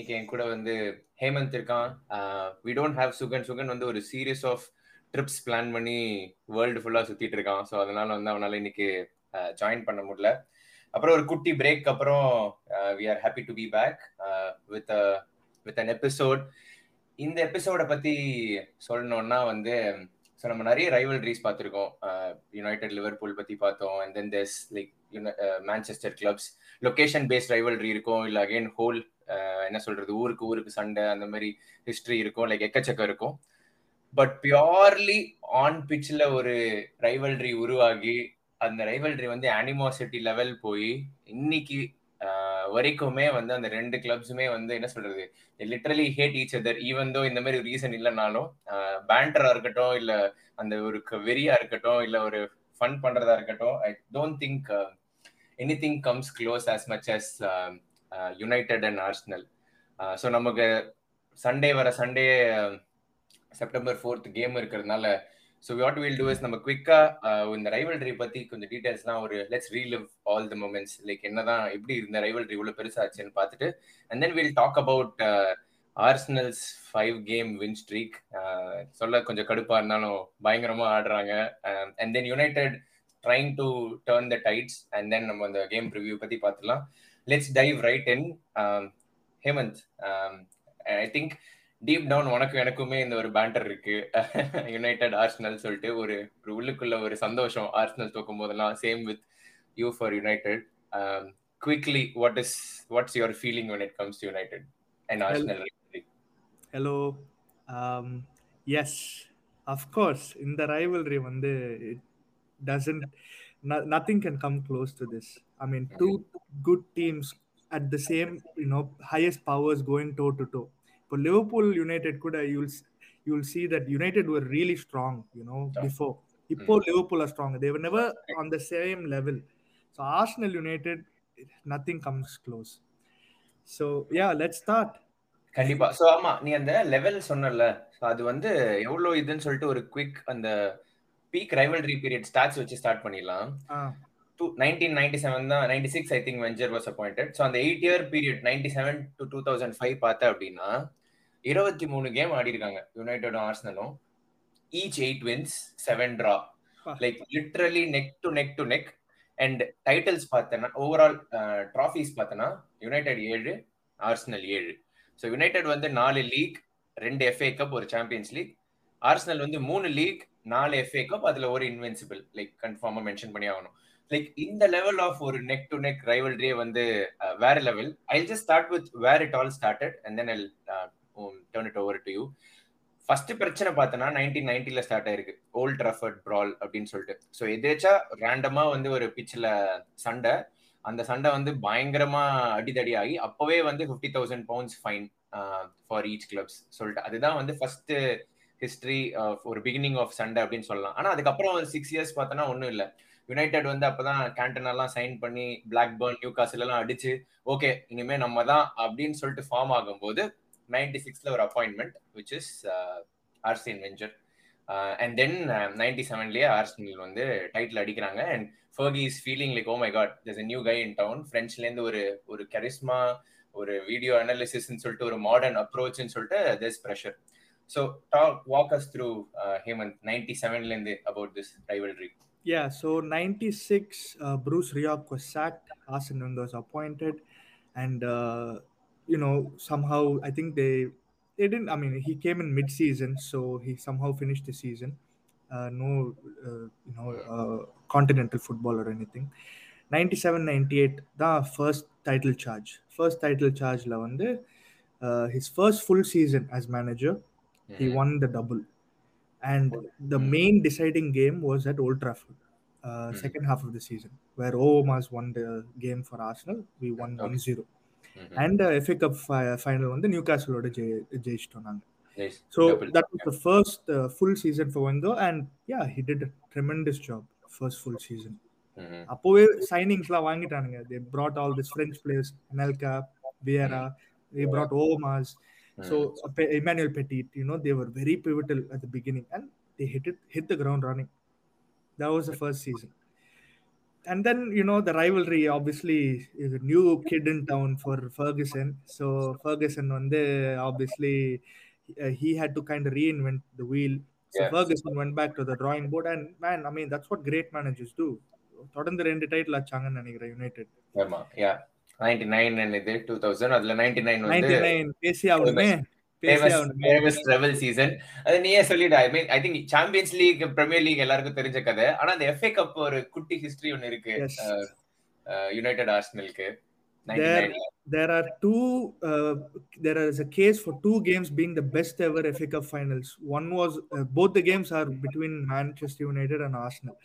இன்னைக்கு என் கூட வந்து ஹேமந்த் இருக்கான். We don't have Sugan Sugan வந்து ஒரு சீரியஸ் ஆஃப் ட்ரிப்ஸ் பிளான் பண்ணி வேர்ல்டு ஃபுல்லா சுத்திட்டு இருக்கான். ஸோ அதனால வந்து அவனால இன்னைக்கு ஜாயின் பண்ண முடியல. அப்புறம் ஒரு குட்டி பிரேக் அப்புறம் we are happy to be back with with an episode இந்த எபிசோட பத்தி சொல்லணும்னா வந்து ஸோ நம்ம நிறைய ரைவல்ரிஸ் பார்த்துருக்கோம். யுனைடெட் லிவர்பூல் பத்தி பார்த்தோம். And then these like Manchester clubs location based rivalry இருக்கும். இல்லை அகைன் ஹோல் என்ன சொல்றது ஊருக்கு ஊருக்கு சண்டை அந்த மாதிரி ஹிஸ்டரி இருக்கும் லைக் எக்கச்சக்கம் இருக்கும். பட் பியோர்லி ஆன் பிச்சில் ஒரு ரைவல்ரி உருவாகி அந்த ரைவல்ரி வந்து அனிமாசிட்டி லெவல் போய் இன்னைக்கு வரைக்குமே வந்து அந்த ரெண்டு கிளப்ஸுமே வந்து என்ன சொல்றது literally hate each other even though இந்த மாதிரி ரீசன் இல்லைனாலும் பேண்டரா இருக்கட்டும் இல்ல அந்த ஒரு வெறியா இருக்கட்டும் இல்ல ஒரு ஃபன் பண்றதா இருக்கட்டும் I don't think anything comes close as much as United and Arsenal so நமக்கு சண்டே வர சண்டே செப்டம்பர் ஃபோர்த் கேம் இருக்கிறதுனால so what will do is நம்ம குவிக்காக uh, இந்த ரைவல்ரி பத்தி கொஞ்சம் டீட்டெயில்ஸ்லாம் ஒரு let's relive all the moments like என்னதான் எப்படி இந்த ரைவல்ரி இவ்வளவு பெருசாச்சுன்னு பார்த்துட்டு and then will talk about Arsenal's five game win streak சொல்ல கொஞ்சம் கடுப்பா இருந்தாலும் பயங்கரமாக ஆடுறாங்க. And then United trying to turn the tides and then நம்ம அந்த கேம் ரிவ்யூ பத்தி பார்த்துலாம் let's dive right in Hemant I think deep down உனக்கும் எனக்குமே இந்த ஒரு பேண்டர் இருக்கு. யுனைடெட் ஆர்ஸ்னல் சொல்லிட்டு ஒரு ஒரு உள்ளுக்குள்ள ஒரு சந்தோஷம். ஆர்ஸ்னல் தோக்கும் போதெல்லாம் same with you for United quickly what is what's your feeling when it comes to United and Arsenal hello yes of course இந்த ரைவல்ரி வந்து doesn't nothing can come close to this I mean two good teams at the same you know highest powers going toe to toe இப்போ Liverpool United கூட you'll you'll see that United were really strong you know before இப்போ Liverpool are strong they were never on the same level so Arsenal United nothing comes close so ya let start கண்டிப்பா. So ஆமா நீ அந்த level சொன்னல அது வந்து எவ்வளவு இதுன்னு சொல்லிட்டு ஒரு குவிக் அந்த பீக் ரைவல்ரி பீரியட் ஸ்டாட்ஸ் வச்சு ஸ்டார்ட் பண்ணிடலாம். டூ நைன்டீன் நைன்டி செவன் தான் ninety six I think Wenger was appointed so அந்த eight year period ninety seven to two thousand five பார்த்த அப்படின்னா இருபத்தி மூணு கேம் ஆடி இருக்காங்க யுனைடெடும் ஆர்ஸ்னலும் each eight wins seven draw like literally neck to neck to neck and titles பார்த்தேன்னா overall trophies பார்த்தேன்னா யுனைடெட் ஏழு ஆர்ஸ்னல் ஏழு. ஸோ யுனைடெட் வந்து நாலு லீக் ரெண்டு எஃப்ஏ கப் ஒரு சாம்பியன்ஸ் லீக் ஆர்ஸ்னல் வந்து மூணு லீக் நாலு எஃப்ஏ கப் அதுல ஒரு இன்வென்சிபிள் லைக் கன்ஃபார்மா மென்ஷன் பண்ணி ஆகணும். லைக் இந்த லெவல் ஆஃப் ஒரு நெக் டு நெக் ரைவல்ரியே வந்து வேற level I just start with where it all started and then I turn it over to you first பிரச்சனை பார்த்தோன்னா நைன்டீன் நைன்டில ஸ்டார்ட் ஆயிருக்கு. ஓல்ட் ட்ரஃபர்ட் ப்ரால் அப்படின்னு சொல்லிட்டு. ஸோ எதேச்சா ரேண்டமா வந்து ஒரு பிச்சில் சண்டை அந்த சண்டை வந்து பயங்கரமா அடிதடி ஆகி அப்பவே வந்து fifty thousand pounds fine for each clubs சொல்லிட்டு. அதுதான் வந்து ஃபர்ஸ்ட் ஹிஸ்டரி ஒரு பிகினிங் ஆஃப் சண்டே அப்படின்னு சொல்லலாம். ஆனா அதுக்கப்புறம் ஒரு சிக்ஸ் இயர்ஸ் பார்த்தோன்னா ஒன்றும் இல்லை. யுனைடெட் வந்து அப்பதான் கேண்டனெல்லாம் சைன் பண்ணி பிளாக் பேர்ன் நியூ காசில் எல்லாம் அடிச்சு ஓகே இனிமே நம்ம தான் அப்படின்னு சொல்லிட்டு ஃபார்ம் ஆகும்போது நைன்டி சிக்ஸ்ல ஒரு appointment which is Arsene Wenger and then ninety செவன்லயே Arsenal வந்து டைட்டில் அடிக்கிறாங்க. And Fergie is feeling like oh my god this new guy in town ஃப்ரெண்ட்ஸ்லேருந்து ஒரு ஒரு கரிஸ்மா ஒரு வீடியோ அனாலிசிஸ்ன்னு சொல்லிட்டு ஒரு மாடர்ன் அப்ரோச்னு சொல்லிட்டு this pressure So talk walk us through Hemant ninety செவன்லேருந்து about this rivalry Yeah, so 96, uh, Bruce Rioch was sacked, Arsene Wenger was appointed, and uh, you know somehow I think they they didn't. I mean, he came in mid-season, so he somehow finished the season. Uh, no, uh, you know, uh, continental football or anything. 97-98 the first title charge. First title charge la வந்து uh, his first full season as manager, he won the double. And the main deciding game was at Old Trafford, uh, second half of the season, where Overmars won the game for Arsenal. We won 1 0. And uh, FA Cup fi- final வந்து நியூகாசலோட ஜெய ஜெயிச்சிட்டோம் நாங்க so that was the first full season for வெங்கோ and yeah he did tremendous job first full season அப்போவே சைனிங்ஸ்லாம் வாங்கிட்டானுங்க they brought all this French players Anelka Vieira they brought Overmars so uh, Emmanuel Petit, you know, they were very pivotal at the beginning and they hit it, hit the ground running. That was the first season. and then you know the rivalry obviously is a new kid in town for Ferguson. So Ferguson on the obviously uh, he had to kind of reinvent the wheel. So Yeah. Ferguson went back to the drawing board and man, I mean that's what great managers do. தொடர்ந்து ரெண்டு title ஆச்சாங்கன்னு நினைக்கிறேன் United ஆமா யா Ninety nine இது two thousand? அதுல ninety nine வந்து பேசி ஆகணுமே treble season அது நீயே சொல்லிடு. I mean I think Champions League Premier League எல்லாருக்கும் தெரிஞ்ச கதை. ஆனா அந்த எஃப்ஏ கப் ஒரு குட்டி ஹிஸ்டரி ஒன்னு இருக்கு. யுனைடெட் ஆர்சனலுக்கு There- there are two uh, there is a case for two games being the best ever FA Cup finals. One was uh, both the games are between Manchester United and Arsenal.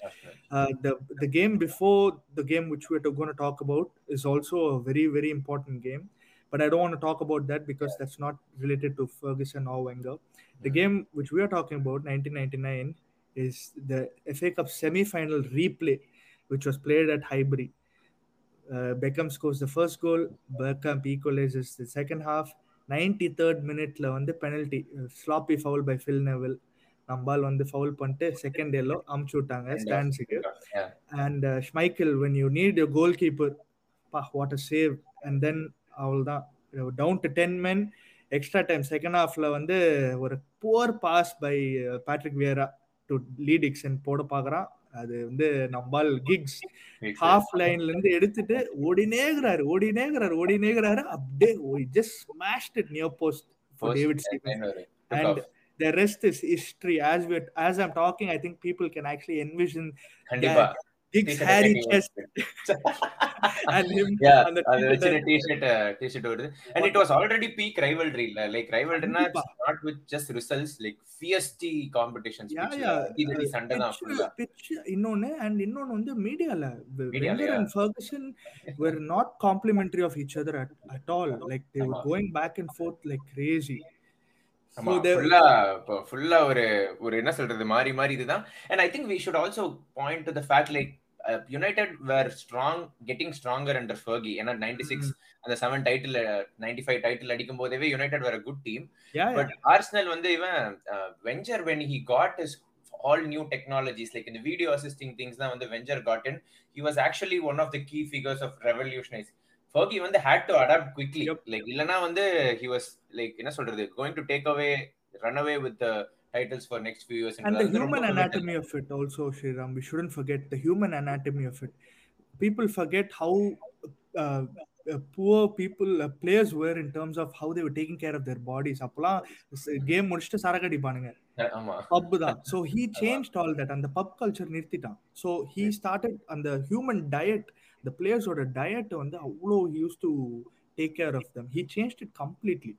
Uh, the the game before the game which we're going to talk about is also a very very important game. But I don't want to talk about that because that's not related to Ferguson or Wenger. The game which we are talking about, 1999, is the FA Cup semi-final replay, which was played at Highbury. Uh, Beckham scores the first goal. Bergkamp equalizes the second half. 93rd மினிட்ல வந்து penalty sloppy foul by Phil Neville நம்பால் வந்து foul பண்ணிட்டு second yellow அமுச்சு விட்டாங்க ஸ்டாண்ட்ஸுக்கு and Schmeichel when you need your goalkeeper பா what a save and then அவ்வளோதான் down to ten men extra time second ஹாஃப்ல வந்து ஒரு poor pass by Patrick Vieira to lead எக்ஸன் போட பார்க்குறான் அது வந்து நம்பால் கிக்ஸ் ஹாஃப் லைன்ல இருந்து எடுத்துட்டு ஓடினேகிறாரு ஓடினேகிறாரு ஓடினேகிறாரு. அப்படியே just smashed it near post for David Steven and the rest is history. As we as i'm talking i think people can actually envision கண்டிப்பா. Giggs hairy chest and him Yeah, on the Twitter. T shirt T shirt வருது and it was already peak rivalry இல்ல like ரைவல்ரினா கண்டிப்பா. Not with just results like feisty competitions Yeah, yeah. இது சண்டை தான் Pitch- இன்னொன்னு and இன்னொன்னு வந்து மீடியால Wenger and Ferguson were not complimentary of each other at, at all like they were going back and forth like crazy ஃபுல்லா ஒரு ஒரு என்ன சொல்றது மாறி மாறி இதுதான். And I think we should also point to the fact like United were strong getting stronger under Fergie ஏன்னா ninety six அந்த seven title ninety five title அடிக்கும் போதே யுனைடெட் வேற குட் டீம் பட் ஆர்சனல் வந்து இவன் Wenger when he got is all new technologies like இந்த video assisting things தான் வந்து Wenger got in he was actually one of the key figures of revolutionise Fergie வந்து had to adapt quickly. Like இல்லனா வந்து he was like என்ன சொல்றது going to take away run away with titles for next few years and the human anatomy of it also Shriram we shouldn't forget the human anatomy of it people forget how uh, uh, poor people uh, players were in terms of how they were taking care of their bodies. அப்பலாம் game முடிச்சுட்டு சரக்கு அடிப்பானுங்க. Pub தான். So he change all that அந்த pub culture நிறுத்திட்டான். So he started அந்த human diet இந்த பிளேயர்ஸோட டயட் வந்து அவ்வளோ use to take care of them he change it completely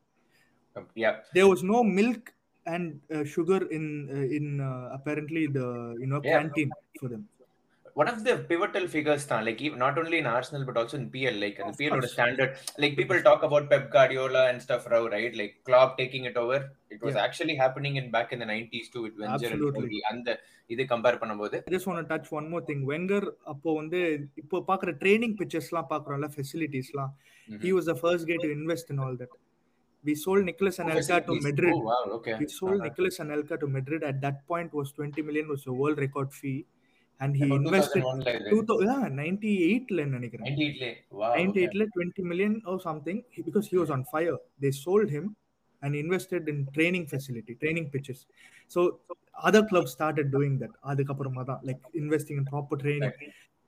yeah there was no milk and uh, sugar in uh, in uh, apparently the one of the pivotal figures தான் like even, not only in Arsenal but also in PL like the Of PL ஓட course. standard like people talk about Pep Guardiola and stuff Rao, right like Klopp taking it over it was Yeah. actually happening in back in the 90s too with Wenger and Absolutely. Fergie அந்த இது compare பண்ணும்போது I just want to touch one more thing Wenger அப்போ வந்து இப்போ பார்க்குற training பிக்சர்ஸ்லாம் பார்க்குறோம்ல ஃபெசிலிட்டிஸ்லாம் he was the first guy to invest in all that we sold Nicholas Anelka to Madrid oh wow okay we sold Uh-huh. Nicholas Anelka to Madrid at that point was 20 million was a world record fee And he About invested 2001 ல இது. 2000 yeah 98 ல நினைக்கிறேன் 98 லே wow 98 ல 20 million or something he- because he was on fire they sold him and invested in training facility training pitches so other clubs started doing that அதுக்கப்புறமா தான் like investing in proper training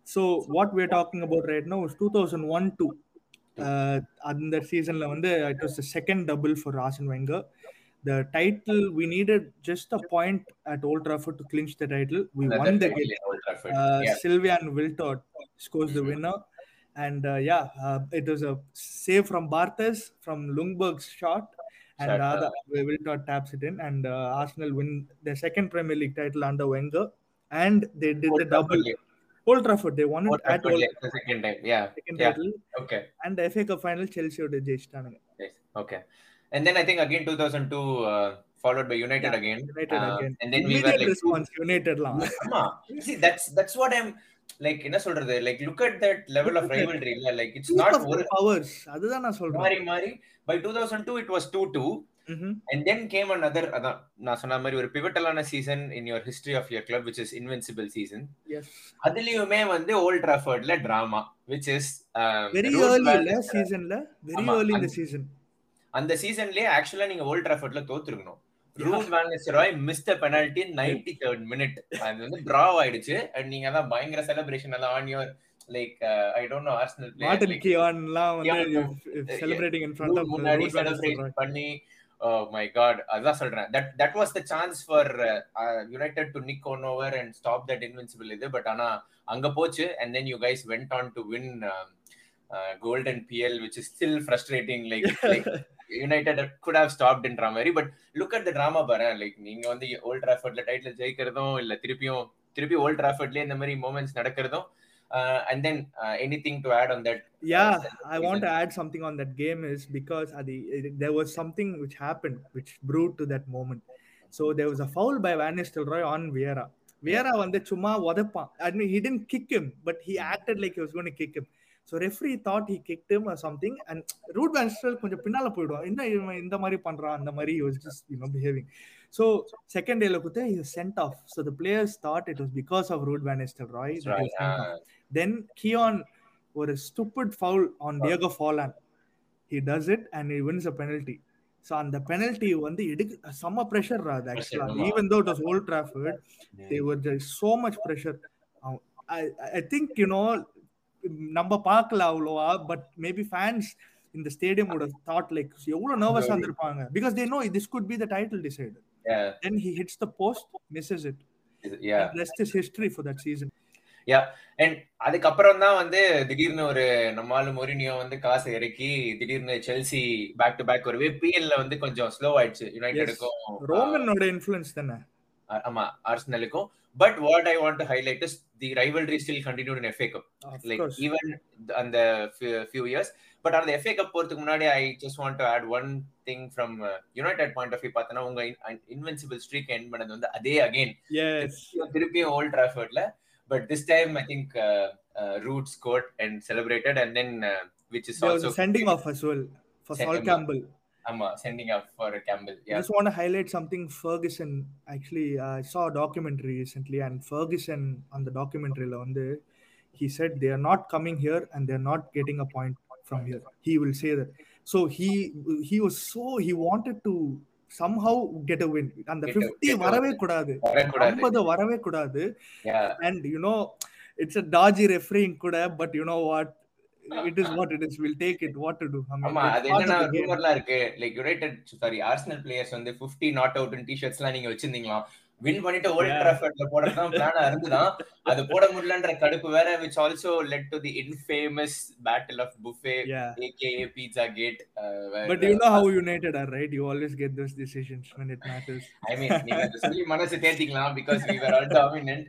so what we're talking about right now is 2001 to uh, அந்த சீசன்ல வந்து it was the second double for Arsene Wenger the title we needed just a point at Old Trafford to clinch the title. We no, won the game. Uh, yeah. Sylvian Wiltord scores the mm-hmm. winner, and uh, yeah, uh, it was a save from Barthes from Lundberg's shot, and uh, Wiltord taps it in, and uh, Arsenal win their second Premier League title under Wenger, and they did Old the double. Old Trafford, they won Old it Trafford, at Old yeah, the second time. Yeah, second yeah. title. Okay, and the FA Cup final, Chelsea the Jay Okay. And then I think again 2002 uh, followed by United Yeah, again. United Uh, again. And then we were Immediate like, response, Unitedலாம். ஆமா. See, that's that's what I'm like. என்ன சொல்றது? Like, look at that level of Look at that. rivalry. இல்ல? Like, it's Peak not of ஒரு powers. அதுதான் நான் சொல்றேன். மாறி மாறி. By 2002 it was 2-2. And then came another அதான் நான் சொன்ன மாதிரி ஒரு பிவட்டலான season in your history of your club which is invincible season அதுலயுமே வந்து Old டிராஃபர்ட்ல drama which is very early இல்ல சீசன்ல வெரி ஏர்லி இந்த சீசன் அந்த சீசன்லயே ஆக்சுவலா நீங்க ஓல்ட் டிராஃபர்ட்ல தோத்துருக்கணும். Ruud van Rooy miss the penalty ninety third minute அது வந்து டிரா ஆயிடுச்சு. அண்ட் நீங்க தான் பயங்கர செலிப்ரேஷன் எல்லாம் on your like I don't know Arsenal Martin கியான்லாம் வந்து செலிப்ரேட்டிங் இன் ஃப்ரண்ட் ஆஃப் முன்னாடி செலிப்ரேட் பண்ணி மை காட் அதான் சொல்றேன். That that was the chance for United to nick one over and stop that invincible இது. But ஆனா அங்க போச்சு. And then you guys went on to win golden PL which is still frustrating like United could have ஸ்டாப்ட்ன்ற மாதிரி but look at the drama பாரு like நீங்க வந்து Old டிராஃபர்ட்ல title ஜெயிக்கிறதும் இல்ல திருப்பியும் திருப்பி ஓல்ட் டிராஃபர்ட்லயே இந்த மாதிரி moments நடக்கிறதும் and then anything to add on that yeah i want to add something on that game is because adi, there was something which happened which brewed to that moment so there was a foul by Van Nistelrooy on Vieira Vieira வந்து சும்மா உதைப்பான் I mean he didn't kick him but he acted like he was going to kick him so referee thought he kicked him or something and Ruud Van Nistelrooy கொஞ்சம் பின்னால போயிடுவான் என்ன இவன் இந்த மாதிரி பண்றான் அந்த மாதிரி he was just you know behaving so second day குத்து he was sent off so the players thought it was because of Ruud Van Nistelrooy that he was sent off. then Keon ஒரு stupid foul on Diego Forlan. He does it and he wins a penalty. So அந்த penalty வந்து எடுக்க செம்ம pressure ராது actually. ஆமா. Even though it was Old Trafford, they were there is so much pressure. நம்ம பார்க்கல அவ்வளோவா but maybe fans இந்த stadium would have thought like எவ்வளவு நர்வஸா இருந்திருப்பாங்க know this could be the title decider. Yeah. Then he hits the post, misses it. yeah And rest is history for that season. And அதுக்கப்புறம் தான் வந்து திடீர்னு ஒரு நம்மால மொரினியோ வந்து காசை இறக்கி திடீர்னு செல்சி பேக் டு பேக் ஒரு பிஎல்ல வந்து கொஞ்சம் ஸ்லோ ஆயிடுச்சு யுனைடெடுக்கும் ரோமனோட இன்ஃப்ளூயன்ஸ் தானே ஆமா ஆர்சனலுக்கும் but what I want to highlight is the rivalry still continue in FA Cup like. Even அந்த ஃபியூ இயர்ஸ் பட் அந்த எஃப்ஏ கப் போறதுக்கு முன்னாடி I just want to add one thing from United point of view பார்த்தோன்னா உங்க invincible streak end பண்ணது வந்து அதே again. திருப்பியும் volt டிராஃபர்ட்ல but this time I think Ruud scored and celebrated and then which is also a sending off as well for Sol Sending off. Campbell. ஆமா sending off for Campbell I just want to highlight something Ferguson. Actually, uh, I saw a documentary recently, and Ferguson on the documentary, la வந்து, he said they are not coming here and they are not getting a point from here. He will say that. So he he was so he wanted to somehow get a win. And the Get a- 50 get a வரவே win. கூடாது வரக்கூடாது 50 வரவே கூடாது Yeah. and you know it's a dodgy refereeing கூட but you know what it is what it is. We'll take it. What to do? I mean, ஆமா அது என்னன்னா. ரூமர்லாம் இருக்கு. Like United sorry Arsenal players வந்து 50 நாட் அவுட் டிஷர்ட்ஸ் எல்லாம் நீங்க வச்சிருந்தீங்களா win பண்ணிட்டு ஓல்ட். டிராஃபர்ட்ல போடறதுதான் பிளானா இருந்துதான் அது போட முடியலன்ற கடுப்பு வேற which also led to the infamous battle of buffet yeah aka pizza gate but you know how united are right you always get those decisions when it matters I mean நீங்க அதை சொல்லி மனசு தேத்திக்கலாம் because we were all dominant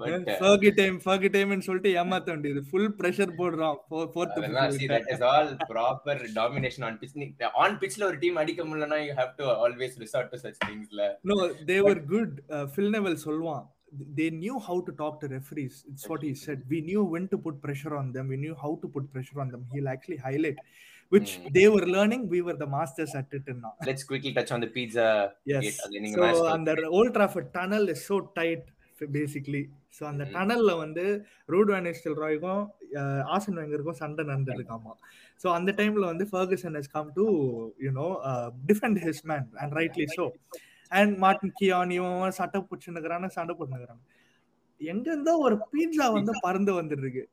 but uh, Fergie time Fergie டைம்னு சொல்லிட்டு ஏமாத்த வேண்டியது full pressure போடுறான் fourth see that is all proper domination on pitch நீ- on pitchல ஒரு டீம் அடிக்க முடியலனா you have to always resort to such things ல no they were good uh, phil neville சொல்வான் they knew how to talk to referees it's what he said we knew when to put pressure on them we knew how to put pressure on them he'll actually highlight which Hmm. they were learning we were the masters at it and now let's quickly touch on the pizza yes so match அந்த old trafford tunnel is so tight basically so அந்த Mhm. டனல்ல வந்து root வேனிஸ்டல் ராய்க்கும் Hassan வெங்கருக்கும் சண்டை நடந்துருக்காமா so அந்த டைம்ல வந்து Ferguson has come to you know defend his man and rightly so and Martin கியானியும் சட்டை பிடிச்சுன்னுக்குறான சண்டை போட்டுனுக்குறாங்க எங்க இருந்தோ ஒரு பீட்சா வந்து பறந்து வந்துட்டு இருக்கு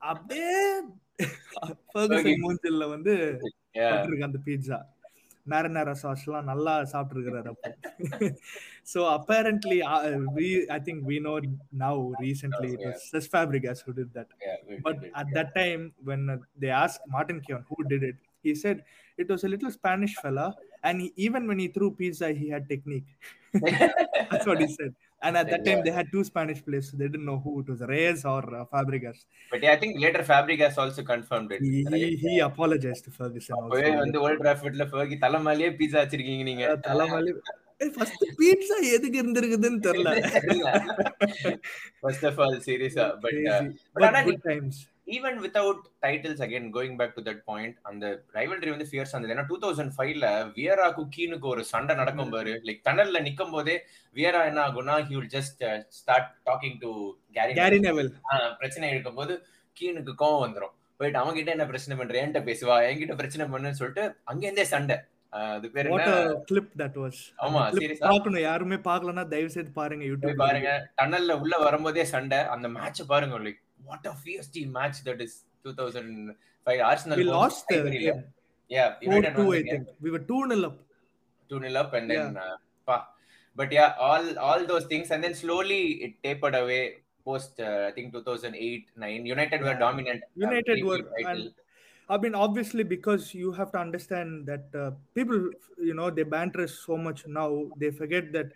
அப்படியே மூஞ்சில்ல வந்து அந்த பீட்சா மேரினாரா சாஸ் எல்லாம் நல்லா சாப்பிட்டுருக்கிறாரு அப்போ. So apparently we I think we know now recently it was Cesc Fabregas who did that yeah we But did it. at that time, when uh, they asked Martin Keown who did it, he said it and he, even when he threw pizza, he had technique. That's what he said. And at that time, they had two Spanish players, so they didn't know who it was, Reyes or uh, Fabregas. but yeah, I think later Fabregas also confirmed it He, right? he, he apologized to Ferguson. அப்பவே. வந்து Old டிராஃபர்ட்ல Fergie தலை மேலயே பீஸா வச்சிருக்கீங்க நீங்க தலைமலி first pizza எதுக்கு இருந்திருக்குதுன்னு தெரியல ஃபர்ஸ்ட் ஆஃப் ஆல் சீரியஸா பட் But ஆனா good times. Even without titles again going back to that point அந்த ரைவல்ரி வந்து ஃபியர்ஸ் இருந்தது ஏன்னா டூ தௌசண்ட் ஃபைவ்ல வியரா குக்கீனுக்கு ஒரு சண்டை நடக்கும் பாரு. லைக் டனல்ல நிக்கும் போதே வியரா என்ன ஆகும்னா he will just start talking to Gary பிரச்சனை இருக்கும் போது கீனுக்கு கோவம் வந்துரும். போயிட்டு அவங்க கிட்ட என்ன பிரச்சனை பண்ற? என்கிட்ட பேசுவா? என்கிட்ட பிரச்சனை பண்ணுன்னு சொல்லிட்டு அங்க இருந்தே சண்டை அது பேர் கிளிப் தட் வாஸ் ஆமா? பார்க்கணும். யாருமே பார்க்கலனா தயவு செய்து பாருங்க யூடியூப் பாருங்க. டனல்ல உள்ள வரும்போதே சண்டை. அந்த மேட்ச் பாருங்க like what a fierce team match that is 2005 Arsenal. We lost there. Yeah, yeah two, I think. We were 2 nil up. 2 nil up, and yeah. then. Uh, but yeah, all all those things, and then slowly it tapered away. Post, uh, I think 2008, 9. United were dominant. United were, and, I mean, obviously, because you have to understand that uh, people, you know, they banter so much now, they forget that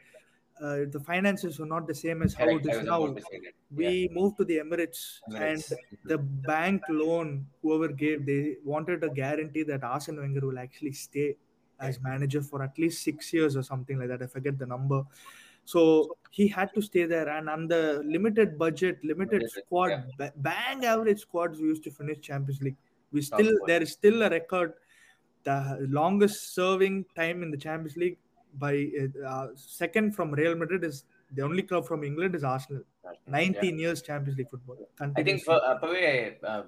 uh, the finances were not the same as how Correct, it is now. about to say that. We Yeah. moved to the Emirates, Emirates. and the bank loan, whoever gave, they wanted a guarantee that Arsene Wenger will actually stay as manager for at least six years or something like that. I forget the number. So he had to stay there, and on the limited budget, limited Budget, squad, yeah. ba- bang average squads, we used to finish Champions League. We still there is still a record, the longest serving time in the Champions League by uh, uh, second from Real Madrid is the only club from England is Arsenal. 19 years Champions League football. I think for, அப்பவே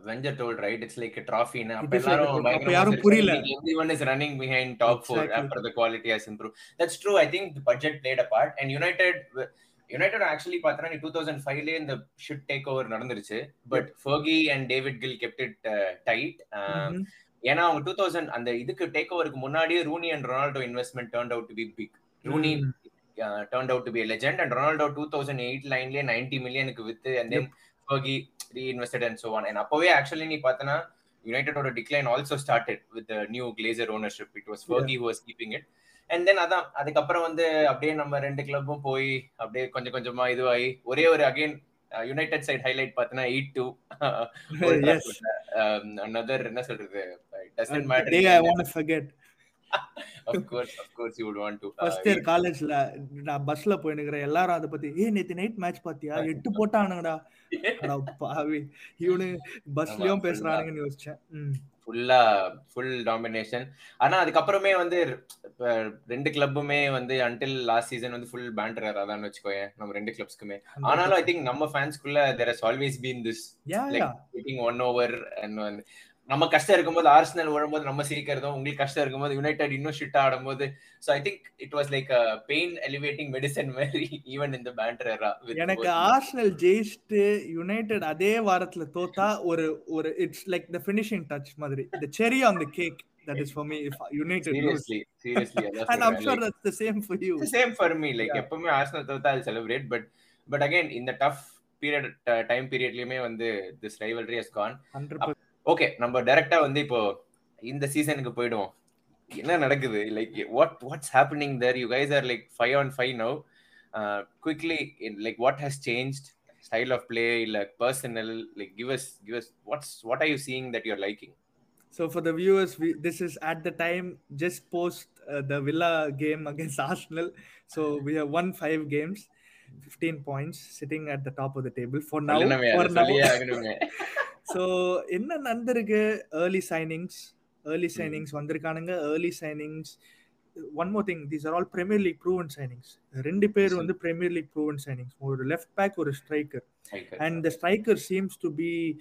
Wenger told right it's like a trophy னு அப்ப எல்லாரும் அப்ப யாரும். புரியல. everyone is running behind top Exactly. after the quality has improved that's true I think the budget played a part and United United actually பார்த்தனா two thousand ஃபைவ்ல இந்த shit take over நடந்துருச்சு but Fergie and David Gill kept it tight Mhm. ஏன்னா அவங்க two thousand அந்த இதுக்கு take ஓவருக்கு முன்னாடியே Rooney and Ronaldo investment turn out to be big Rooney. Turn out to be legend and Ronaldo two thousand eight லைன்லேயே ninety மில்லியனுக்கு with and then Fergie reinvested and so one and அப்பவே actually நீ பார்த்தனா யுனைடெடோட decline also started with new Glazer ownership it was Fergie was keeping it and then அதான் அதுக்கப்புறம் வந்து அப்படியே நம்ம ரெண்டு கிளப்பும் போய் அப்படியே கொஞ்சம் கொஞ்சமா இதுவாகி ஒரே ஒரு அகைன் யுனைடெட் சைடு ஹைலைட் பார்த்தனா எயிட் டூ another என்ன சொல்றது doesn't matter want to forget. of course of course you would want to. Uh, first year காலேஜ்ல நான் பஸ்ல போயினுக்கிறேன் எல்லாரும் அதை பத்தி ஏ நேத்து நைட் மேட்ச் பாத்தியா? எட்டு போட்டானுங்கடா. பாவி இவனு பஸ்லயும் பேசுறானுங்கன்னு யோசிச்சேன். ஃபுல்லா ஃபுல் டாமினேஷன் ஆனா அதுக்கப்புறமே வந்து ரெண்டு கிளப்புமே வந்து அன்டில் லாஸ்ட் சீசன் வந்து ஃபுல் பேண்டர் அதான் வச்சுக்கோயேன் நம்ம ரெண்டு கிளப்ஸ்க்குமே ஆனாலும் ஐ திங்க் நம்ம ஃபேன்ஸ்க்குள்ள there has always been this like one over and நம்ம கஷ்டம் இருக்கும்போது ஆர்சனல் விழும்போது நம்ம சிரிக்கிறதும் உங்களுக்கு கஷ்டம் இருக்கும்போது யுனைடெட் இன்னும் ஷிட் ஆடும்போது. So I think it was like pain elevating medicine மாதிரி ஈவன் இந்த பேண்டர் எனக்கு ஆர்சனல் ஜெயிச்சுட்டு யுனைடெட் அதே வாரத்துல தோத்தா ஒரு ஒரு it's like the finishing touch மாதிரி. The cherry on the cake that is for me if United lose seriously seriously and I'm sure that's the same for you same for me like Yeah. எப்பவுமே Arsenal தோத்தா அது celebrate but but again இந்த tough period time பீரியட்லயுமே வந்து this rivalry has gone 100% okay நம்ம டைரக்டா வந்து இப்போ இந்த சீசனுக்கு போயிடுவோம் என்ன நடக்குது like what what's happening there you guys are like five on five now quickly like what has changed style of play இல்ல personal like give us give us what's what are you seeing that you are liking So for the viewers, we, this is at the time just post uh, the Villa game against Arsenal. So we have won five games, 15 points, sitting at the top of the table for now. For now. So என்ன நடந்திருக்கு early signings, early signings வந்திருக்கானுங்க early signings. One more thing, these are all Premier League proven signings. ரெண்டு பேர் வந்து Premier League proven signings. ஒரு left back, ஒரு striker. and the striker seems to be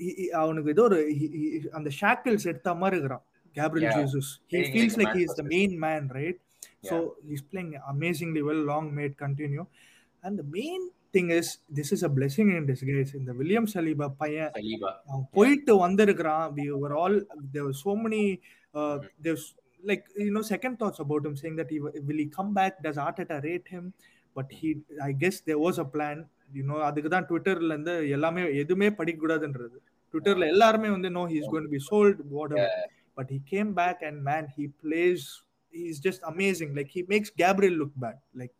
he- he- அவனுக்கு ஏதோ ஒரு அந்த shackles எடுத்த மாதிரி இருக்கிறான் Gabriel. Jesus he Playing feels like a like man he is the possessed. main man right so he's playing amazingly well thing is this is a blessing in disguise இந்த William Saliba பையன் அவன் போயிட்டு வந்திருக்கிறான் we were all there were so many uh, there's like you know second thoughts about him saying that he will he come back does Arteta rate him but he I guess there was a plan you know அதுக்கு தான் ட்விட்டர்ல இருந்து எல்லாமே எதுவுமே படிக்க கூடாதுன்றது ட்விட்டர்ல எல்லாருமே வந்து no he is going to be sold what but he came back and man he plays he's just amazing like he makes Gabriel look bad like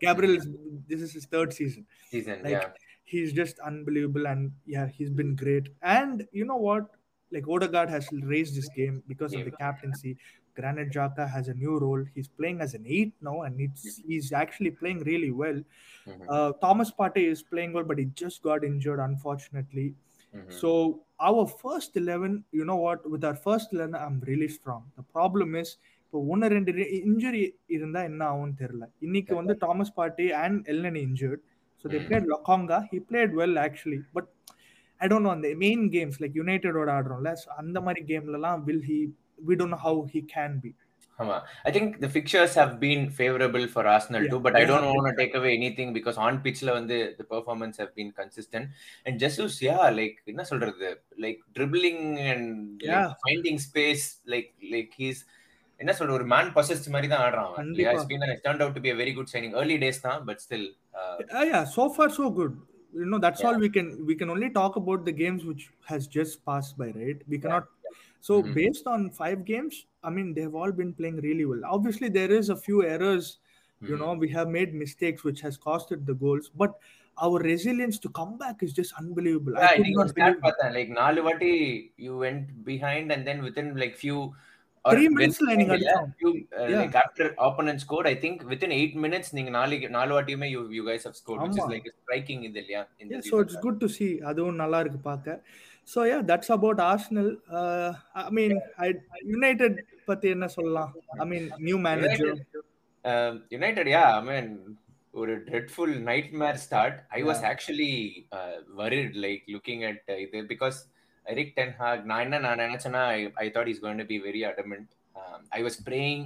Gabriel is this is his third season. Season, like, yeah. He's just unbelievable, and yeah, he's been great. And you know what? Like Odegaard has raised this game because yeah. of the captaincy. Granit Jaka has a new role. He's playing as an eight now, and it's he's actually playing really well. Mm-hmm. Uh, Thomas Partey is playing well, but he just got injured, unfortunately. Mm-hmm. So our first eleven, you know what? With our first eleven, I'm really strong. The problem is இப்போ ஒன்று ரெண்டு injury இருந்தா என்ன ஆகும்னு தெரியல. இன்னைக்கு வந்து Thomas Partey and Elneny injured so they. Played Lokonga he played well actually but I don't know அந்த மெயின் கேம்ஸ் லைக் யுனைடெடோட ஆடுறோம்ல so அந்த மாதிரி கேம்லலாம் will he we don't know how he can be ஆமா. I think the fixtures have been favourable for Arsenal too but I don't want to take away anything because on பிட்ச்ல வந்து the performance have been consistent and Jesus yeah like என்ன சொல்றது? Like dribbling and. Finding space like like he's என்ன சொல்ற ஒரு man possessed மாதிரி தான் ஆடுறான் அவன் கண்டிப்பா. Has been turned out to be a very good signing early days தான் but still Uh, yeah, so far so good. You know, that's Yeah. all we can we can only talk about the games which has just passed by, right? We cannot. So Mhm. based on five games, I mean they've all been playing really well. Obviously, there is a few errors. You know, we have made mistakes which has costed the goals, but our resilience to come back is just unbelievable. I could இன்னைக்கு not ஒரு start believe it. பார்த்தேன் like நாலு வாட்டி you went behind and then within like few Three minutes ல நீங்க அடிச்சோம். Yeah. Like after opponent score I think within eight minutes நீங்க நாலு நாலு வாட்டியுமே you you guys have score இது இல்லையா good to see. அதுவும் நல்லா இருக்கு பார்க்க. So yeah, that's about Arsenal. Uh, I mean, I United பத்தி என்ன சொல்லலாம்? I mean, new manager. United yeah I mean ஒரு dreadful nightmare start I was actually worried like looking at இது because Erik ten Hag நான் என்ன நான் நினைச்சேன்னா I thought is going to be very adamant I was praying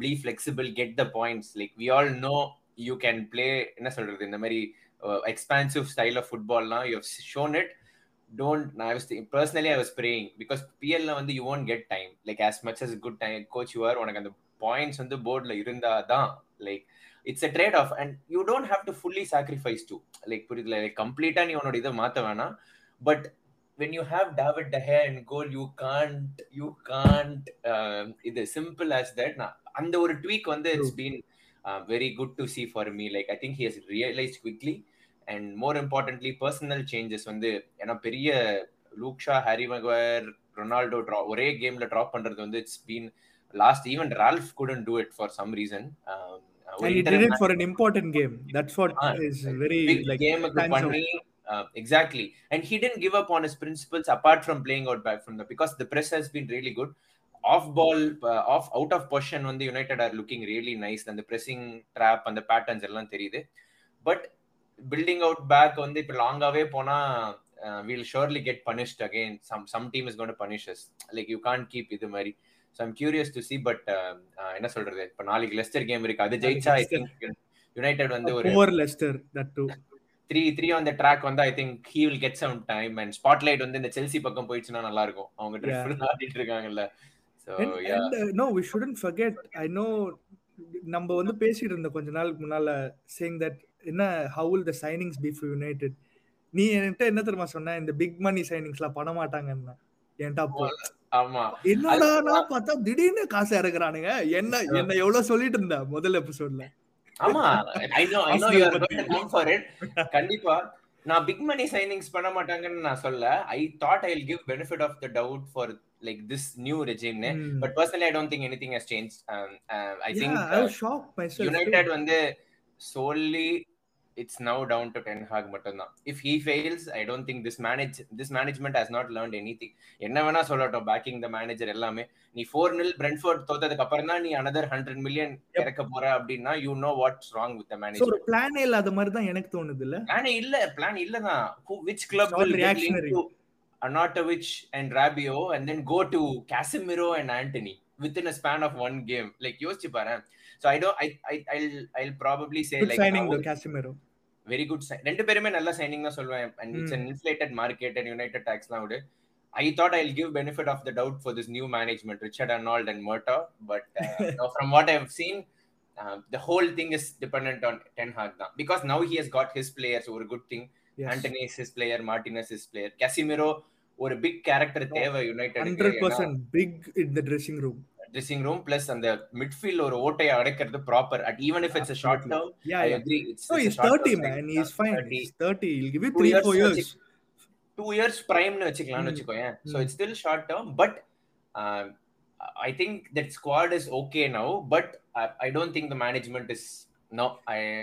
plea flexible get the points like we all know you can play என்ன சொல்றது இந்த மாதிரி expansive style of ஃபுட்பால்லாம் யூ ஷோன் இட் டோன்ட் நான் I was personally I was praying because பிஎல்ல வந்து you won't get time like as much as good time coach you're உனக்கு அந்த points வந்து போர்டில் இருந்தா தான். Like it's a trade off and you don't have to fully sacrifice to like புரியுதுல? Like கம்ப்ளீட்டாக நீ உன்னோட இதை மாற்ற வேணாம். But when you have David de Gea and goal you can't you can't இது சிம்பிள் ஆஸ் தட் நான் அந்த ஒரு ட்வீக் வந்து it's been very good to see for me like I think he has realise quickly and more importantly personal changes வந்து ஏன்னா பெரிய லூக்ஷா Harry Maguire Ronaldo draw ஒரே கேம்ல ட்ராப் பண்றது வந்து it's been last even Ralf couldn't do it for some reason And he did it for an important game. That's what Ah, is very like கேமுக்கு stands out. பண்ணி exactly and he didn't give up on his principles apart from playing out back from the because the press has been really good. Off ball off out of position வந்து United are looking really nice அந்த pressing drop அந்த patterns எல்லாம் தெரியுது. But building out back வந்து இப்போ லாங்காவே போனா will surely get punished again some some team is gonna punish us like you can keep இது மாதிரி. So I'm curious to see but என்ன சொல்றது? இப்போ நாளைக்கு லெஸ்டர் கேம் இருக்கு. அது ஜெயிச்சா ஐ திங்க் யுனைடெட் வந்து ஒரு Leicester that too. Three three on the track வந்து I think he will get some time and spotlight வந்து இந்த செல்சி பக்கம் போயிடுச்சுன்னா நல்லா இருக்கும். அவங்க. ட்ரிஃபிள் ஆடிட்டு இருக்காங்கல்ல. No, we shouldn't forget. I know நம்ம வந்து பேசிட்டு இருந்தோம் கொஞ்ச நாளுக்கு முன்னால சேயிங் தட் என்ன how will the signings be for United? நீ என்கிட்ட என்ன தெரியுமா சொன்ன? இந்த பிக் மணி சைனிங்ஸ்லாம் பண்ண மாட்டாங்கன்னு. என்கிட்ட அப்போ ஆமா. என்னடா பார்த்தா திடீர்னு காசு இறக்குறானுங்க. என்ன என்ன எவ்வளவு சொல்லிட்டு இருந்த முதல் எபிசோட்ல ஆமா I know I know you are. Going to come for it கண்டிப்பா. நான் பிக் மணி சைனிங்ஸ் பண்ண மாட்டாங்கன்னு நான் சொல்ல I thought I will give benefit of the doubt for like this new ரெஜிம்னு but personally I don't think anything has change I think United வந்து solely it's now down to Ten Hag மட்டும்தான் if he fails I don't think this manage this management has not learned anything என்ன வேணா சொல்லட்டும் backing the manager எல்லாமே நீ four nil Brentford தோத்ததுக்கு அப்புறம் தான் நீ அனதர் ஹண்ட்ரட் மில்லியன் இறக்க போற அப்படின்னா you know what's wrong with ஒரு மேனேஜ்மெண்ட் பிளானே இல்லாத மாதிரி தான் எனக்கு தோணுது இல்ல பிளான் இல்ல பிளான் இல்லதான் which club reactionary. into Anatovic and Rabio and then go to Casemiro and Anthony within a span of one game like யோசிச்சு பாரு so I don't I I I'll I'll probably say like Casemiro very good ரெண்டு பேருமே நல்ல signing தான் சொல்லுவேன் and it's. An inflated market and United டாக்ஸ்லாம் விடு. I thought I give benefit of the doubt for this new management Richard Arnold and Murtough but from what I seen the whole thing is depend on ten Hag தான். Because now he has got his players ஒரு good thing Antony is his player Martinez is player Casemiro ஒரு big character தேவை United big in the dressing room dressing room plus அந்த midfield ஒரு ஓட்டையை அடைக்கிறது proper at even if it's short term yeah I agree it's So he's 30 man. He's fine. He's 30. He'll give you Two three, years four years. வச்சு- two years பிரைம்னு வச்சுக்கலாம்னு. வச்சுக்கோயேன் so Mm. It's still short term but I think that squad is okay now but I don't think the management is no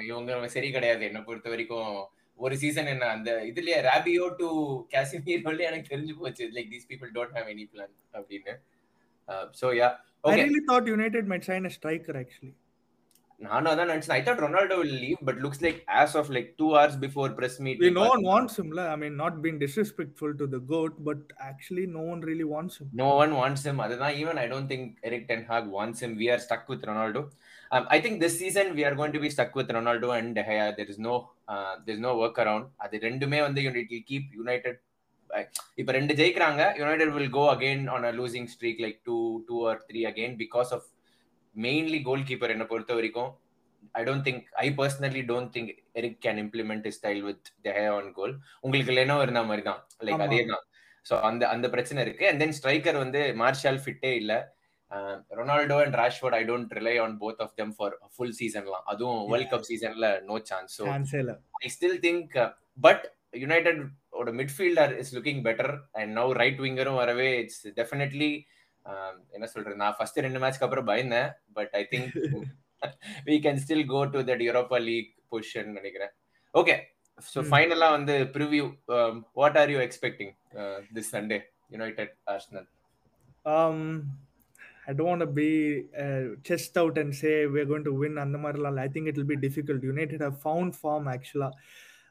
இவங்க சரி கிடையாது என்னை பொறுத்த வரைக்கும் ஒரு சீசன் என்ன அந்த இதுலயே ராபியோ டு காசிமீர் வந்து எனக்கு தெரிஞ்சு போச்சு like these people don't have any plan அப்படின்னு so yeah I okay really thought United might sign a striker actually. நானும் அதான் நினைச்சேன் I thought Ronaldo will leave but looks like as of like two hours before press meet no one wants him. la. I mean, not being disrespectful to the GOAT, but actually, no one really wants him. No one wants him. அதுதான் even I don't think Eric Ten Hag wants him. We are stuck with Ronaldo. Um, I think this season we are going to be stuck with Ronaldo and De Gea. There is no uh, there's no work around. அது ரெண்டுமே வந்து will keep United இப்ப ரெண்டு ஜெயிக்கிறாங்க. United will go again on a losing streak like two two or three again because of mainly goalkeeper என்ன பொறுத்த வரைக்கும் I don't think I personally don't think Erik can implement style with de Gea on goal உங்களுக்கு Leno இருந்த மாதிரி தான் like. அதே தான் so அந்த அந்த பிரச்சனை இருக்கு. அண்ட் தென் ஸ்ட்ரைக்கர் வந்து மார்ஷால் ஃபிட்டே இல்ல. Ronaldo and Rashford I don't rely on both of them for full சீசன்லாம் அதுவும் வேர்ல்ட் கப் சீசன்ல no chance so. I still think but United ஓட midfielder is looking better and now right விங்கரும் வரவே it's definitely என்ன சொல்றது நான் first ரெண்டு மேட்ச்க்கு அப்புறம் பயந்தேன் but I think we can still go to that Europa League position நினைக்கிறேன் ஓகே ஸோ Hmm. ஃபைனலா வந்து preview what are you expecting this Sunday United Arsenal Um, I don't want to be uh, chest out and say we're going to win. And I think it will be difficult. United have found form actually.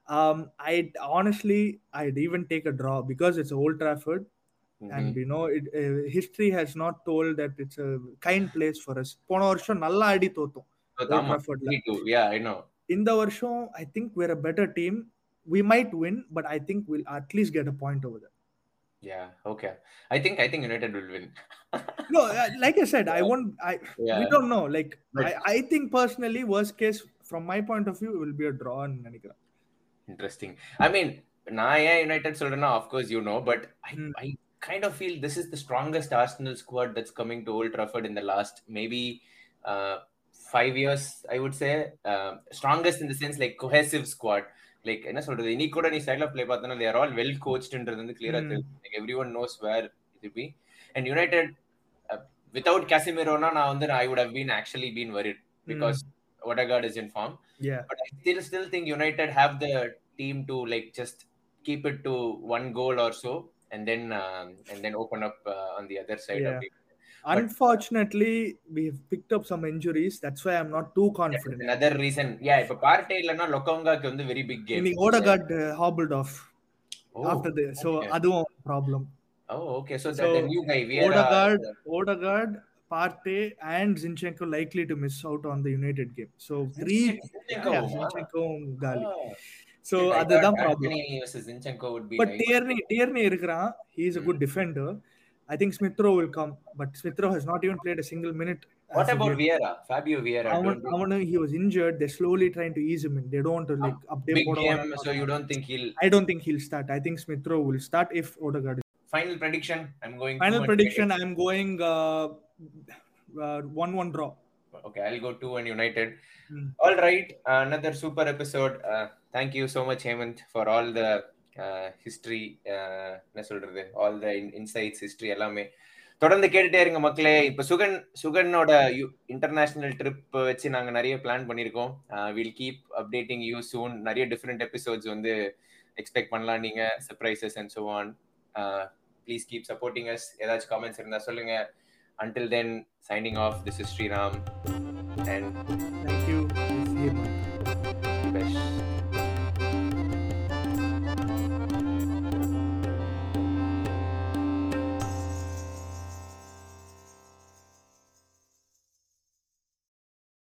Um, I honestly, I'd even take a draw because it's Old Trafford, and you know, it, uh, history has not told that it's a kind place for us. போன வருஷம் நல்லா ஆடி தோத்தோம் Old Trafford ல. யா I know இந்த வருஷம் I think we're a better team. We might win, but I think we'll at least get a point over there. Yeah okay I think I think United will win No, uh, like I said, I won't. I Yeah. we don't know. Like But- I, I think personally, worst case from my point of view, it will be a draw. ன்னு நினைக்கிறேன். Interesting I மீன் நான் ஏன் United சொல்றேன்னா of course you know but I Hmm. I kind of feel this is the strongest Arsenal squad that's coming to Old Trafford in the last maybe five years I would say strongest in the sense like cohesive squad like என்ன சொல்றது இன்னைக்கு கூட நீ side of play பார்த்தனா there all well கோச்ன்றது வந்து கிளியரா Hmm. தெரியும் like everyone knows where இது பி அண்ட் யுனைடெட் வித்தவுட் கேசிமிரோனா நான் வந்து I would have been actually been worried because Odegaard is in form Yeah. but I still still think United have the team to like just keep it to one goal or so, and then um, and then open up uh, on the other side of Yeah. it. Unfortunately, we have picked up some injuries. That's why I'm not too That is confident. another reason. Yeah, இப்ப பார்ட்டே இல்லனா லொக்கோங்காக்கு வந்து very big game. இன்னைக்கு Odegaard uh, hobbled off Oh, after the so okay. அதுவும் problem. Oh, okay. So, So, the, the new guy, Vieira. Odegaard, Odegaard, Partey, and Zinchenko likely to miss out on the United game. So three, Zinchenko, yeah, wow. Zinchenko, Gali. Ah, So shit, I அதுதான் thought problem. Anthony versus Zinchenko would be But nice. Tierney, Tierney இருக்கிறான். He is a good defender. I think Smith Rowe will come, but Smith Rowe has not even played a single minute. What as a about game. Vieira? Fabio Vieira. அவன் Don't think- அவனு he was injured. They're slowly trying to ease him in. They don't want to like update. Big game, so you don't think he'll. I don't think he'll start. I think Smith Rowe will start if Odegaard. is- Final prediction. I'm going. Final 2-1 prediction. United. I'm going uh, uh, one-one draw. Okay, I'll go two and United. Hmm. All right, uh, another super episode. Uh, thank you so much Hemanth for all the history என்ன சொல்றது? All the insights history எல்லாமே. தொடர்ந்து கேட்டுட்டே இருங்க மக்களே. இப்போ Sugan சுகனோட international trip வச்சு நாங்கள் நிறைய பிளான் பண்ணியிருக்கோம். Will keep updating you soon நிறைய டிஃப்ரெண்ட் எபிசோட்ஸ் வந்து எக்ஸ்பெக்ட் பண்ணலாம் நீங்க. Surprises and so on please keep supporting us ஏதாச்சும் காமெண்ட்ஸ் இருந்தால் சொல்லுங்க. Until then signing off this Sriram and thank you